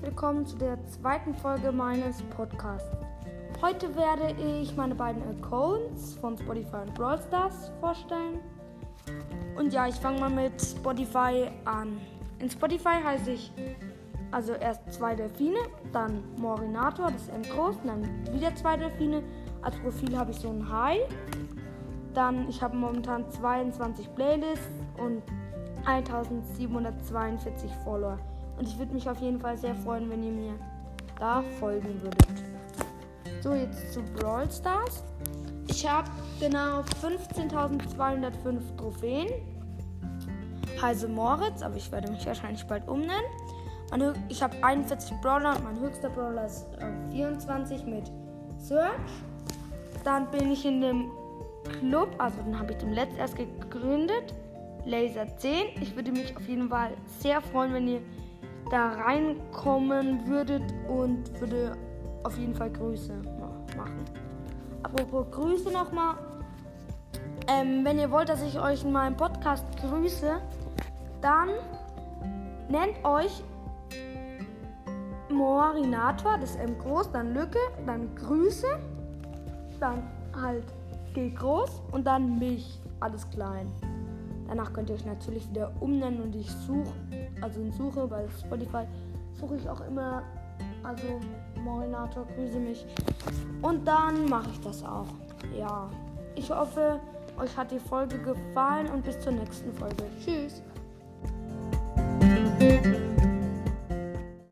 willkommen zu der zweiten Folge meines Podcasts. Heute werde ich meine beiden Accounts von Spotify und Brawl Stars vorstellen. Und ja, ich fange mal mit Spotify an. In Spotify heiße ich also erst zwei Delfine, dann Morinator, das ist M groß, dann wieder zwei Delfine. Als Profil habe ich so ein Hai. Dann, ich habe momentan 22 Playlists und 1742 Follower. Und ich würde mich auf jeden Fall sehr freuen, wenn ihr mir da folgen würdet. So, jetzt zu Brawl Stars. Ich habe genau 15.205 Trophäen. Heiße Moritz, aber ich werde mich wahrscheinlich bald umnennen. Ich habe 41 Brawler und mein höchster Brawler ist äh, 24 mit Search. Dann bin ich in dem Club, also den habe ich dem letzt erst gegründet. Laser 10. Ich würde mich auf jeden Fall sehr freuen, wenn ihr da reinkommen würdet und würde auf jeden Fall Grüße machen. Apropos Grüße nochmal. Ähm, wenn ihr wollt, dass ich euch in meinem Podcast grüße, dann nennt euch Moarinator, das M groß, dann Lücke, dann Grüße, dann halt G groß und dann mich, alles klein. Danach könnt ihr euch natürlich wieder umnennen und ich suche, also in Suche bei Spotify suche ich auch immer, also Morinator, grüße mich. Und dann mache ich das auch. Ja, ich hoffe, euch hat die Folge gefallen und bis zur nächsten Folge. Tschüss.